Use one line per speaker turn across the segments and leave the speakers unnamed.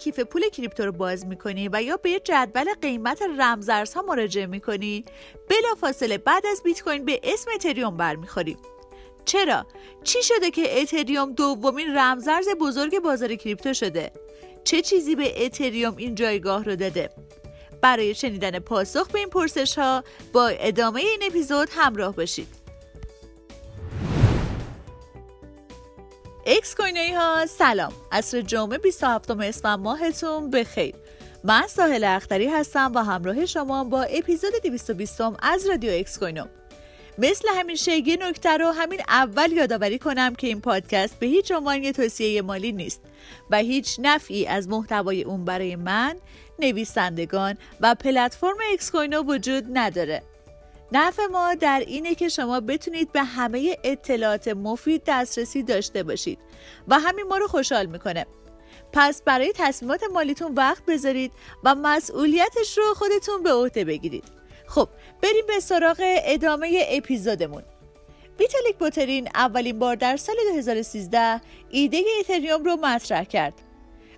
کیف پول کریپتو رو باز می‌کنی و یا به جدول قیمت رمزارزها مراجعه می‌کنی بلافاصله بعد از بیت کوین به اسم اتریوم برمیخوری. چرا؟ چی شده که اتریوم دومین رمزارز بزرگ بازار کریپتو شده؟ چه چیزی به اتریوم این جایگاه رو داده؟ برای شنیدن پاسخ به این پرسش ها با ادامه این اپیزود همراه باشید. اکس کوینایی ها سلام. عصر جمعه 27 اسفند ماهتون بخیر. من ساحل اختری هستم و همراه شما با اپیزود 220 از رادیو اکس کوینو مثل همیشه یه نکته رو همین اول یادآوری کنم که این پادکست به هیچ عنوان یه توصیه مالی نیست و هیچ نفعی از محتوای اون برای من نویسندگان و پلتفرم اکس کوینو وجود نداره. نفع ما در اینه که شما بتونید به همه اطلاعات مفید دسترسی داشته باشید و همین ما رو خوشحال می‌کنه. پس برای تصمیمات مالیتون وقت بذارید و مسئولیتش رو خودتون به عهده بگیرید. خب بریم به سراغ ادامه اپیزودمون. ویتالیک بوترین اولین بار در سال 2013 ایده اتریوم رو مطرح کرد.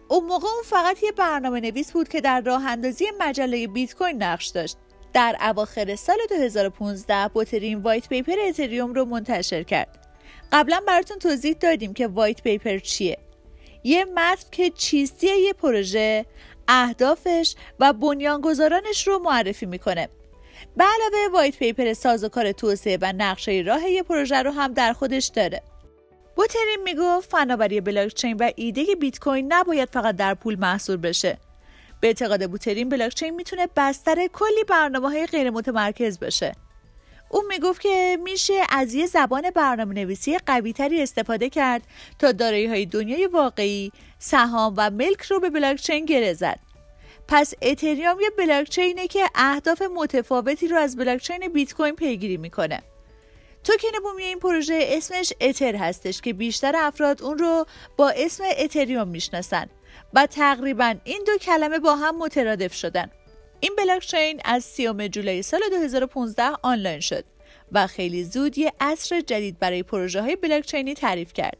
اون موقع اون فقط یه برنامه نویس بود که در راه اندازی مجله بیت کوین نقش داشت. در اواخر سال 2015 بوترین white paper اتریوم رو منتشر کرد. قبلا براتون توضیح دادیم که white paper چیه. یه متن که چیستی یه پروژه اهدافش و بنیانگذارانش رو معرفی می‌کنه. به علاوه white paper سازوکار توسعه و نقشه راه یه پروژه رو هم در خودش داره. بوترین می‌گفت فناوری بلاکچین و ایده بیت کوین نباید فقط در پول محصور بشه. به اعتقاد بوترین بلاکچین می‌تونه بستر کلی برنامه های غیر متمرکز بشه او می‌گفت که میشه از یه زبان برنامه نویسی قوی تری استفاده کرد تا دارایی های دنیای واقعی سهام و ملک رو به بلاکچین گره زد. پس اتریوم یه بلاکچینه که اهداف متفاوتی رو از بلاکچین بیت کوین پیگیری می‌کنه. توکن بومی این پروژه اسمش اتر هستش که بیشتر افراد اون رو با اسم اتریوم می‌شناسن و تقریبا این دو کلمه با هم مترادف شدن. این بلاکچین از 30 جولای سال 2015 آنلاین شد و خیلی زود یه عصر جدید برای پروژه های بلاکچینی تعریف کرد.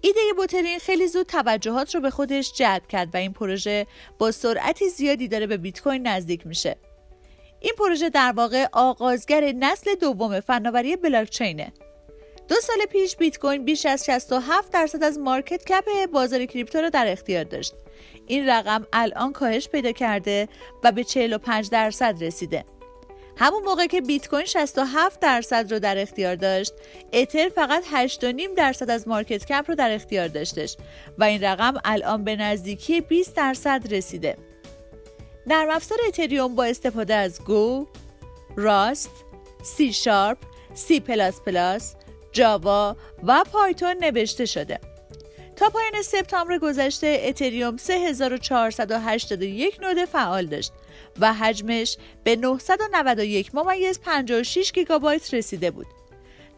ایده بوترین خیلی زود توجهات رو به خودش جلب کرد و این پروژه با سرعتی زیادی داره به بیت کوین نزدیک میشه. این پروژه در واقع آغازگر نسل دوم فناوری بلاکچینه دو سال پیش بیت کوین بیش از 67 درصد از مارکت کپ بازار کریپتو را در اختیار داشت. این رقم الان کاهش پیدا کرده و به 45 درصد رسیده. همون موقع که بیت کوین 67 درصد رو در اختیار داشت، اتر فقط 8.5 درصد از market cap رو در اختیار داشتش و این رقم الان به نزدیکی 20 درصد رسیده. نرم افزار اتریوم با استفاده از گو، راست، سی شارپ، سی پلاس پلاس، جاوا و پایتون نوشته شده تا پایان سپتامبر گذشته اتریوم 3481 نود فعال داشت و حجمش به 991 ممیز 56 گیگابایت رسیده بود.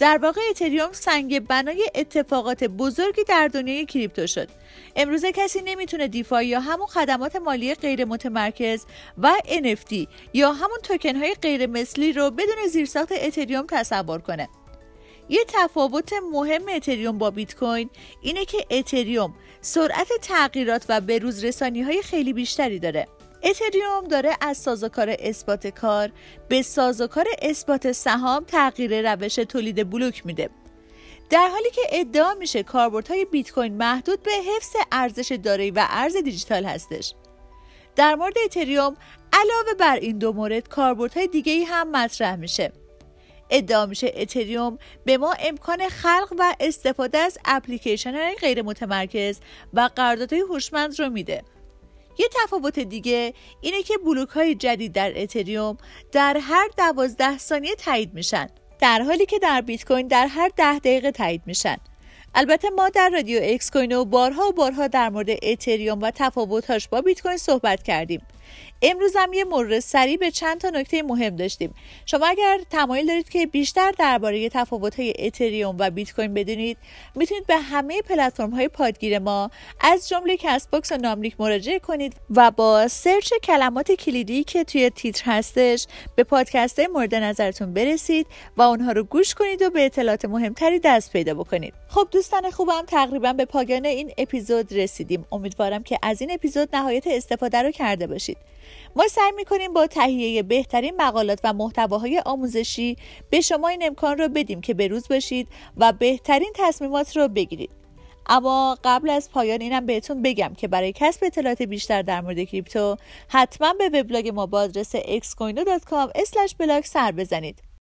در واقع اتریوم سنگ بنای اتفاقات بزرگی در دنیای کریپتو شد. امروزه کسی نمی‌تونه دیفای یا همون خدمات مالی غیر متمرکز و NFT یا همون توکن های غیر مثلی رو بدون زیرساخت اتریوم تصور کنه. یه تفاوت مهم اتریوم با بیت کوین اینه که اتریوم سرعت تغییرات و بروز رسانی های خیلی بیشتری داره. اتریوم داره از سازوکار اثبات کار به سازوکار اثبات سهام تغییر روش تولید بلوک میده. در حالی که ادعا میشه کاربردهای بیت کوین محدود به حفظ ارزش دارایی و ارز دیجیتال هستش. در مورد اتریوم علاوه بر این دو مورد کاربردهای دیگه ای هم مطرح میشه. ادعا میشه اتریوم به ما امکان خلق و استفاده از اپلیکیشن های غیر متمرکز و قراردادهای هوشمند رو میده یه تفاوت دیگه اینه که بلوک های جدید در اتریوم در هر دوازده ثانیه تایید میشن در حالی که در بیت کوین در هر ده دقیقه تایید میشن. البته ما در رادیو اکس کوین و بارها و بارها در مورد اتریوم و تفاوتهاش با بیت کوین صحبت کردیم. امروز هم یه مرور سریع به چند تا نکته مهم داشتیم. شما اگر تمایل دارید که بیشتر درباره تفاوت‌های اتریوم و بیت کوین بدونید می‌تونید به همه پلتفرم های پادگیر ما از جمله Castbox و ناملیک مراجعه کنید و با search کلمات کلیدی که توی تیتر هستش به پادکست مورد نظرتون برسید و اونها رو گوش کنید و به اطلاعات مهمتری دست پیدا بکنید. خب دوستان خوبم تقریبا به پایان این اپیزود رسیدیم. امیدوارم که از این اپیزود نهایت استفاده رو کرده باشید. ما سعی می‌کنیم با تهیه بهترین مقالات و محتواهای آموزشی به شما این امکان رو بدیم که بروز باشید و بهترین تصمیمات رو بگیرید. اما قبل از پایان اینم بهتون بگم که برای کسب اطلاعات بیشتر در مورد کریپتو حتما به وبلاگ ما با آدرس xcoino.com/blog سر بزنید.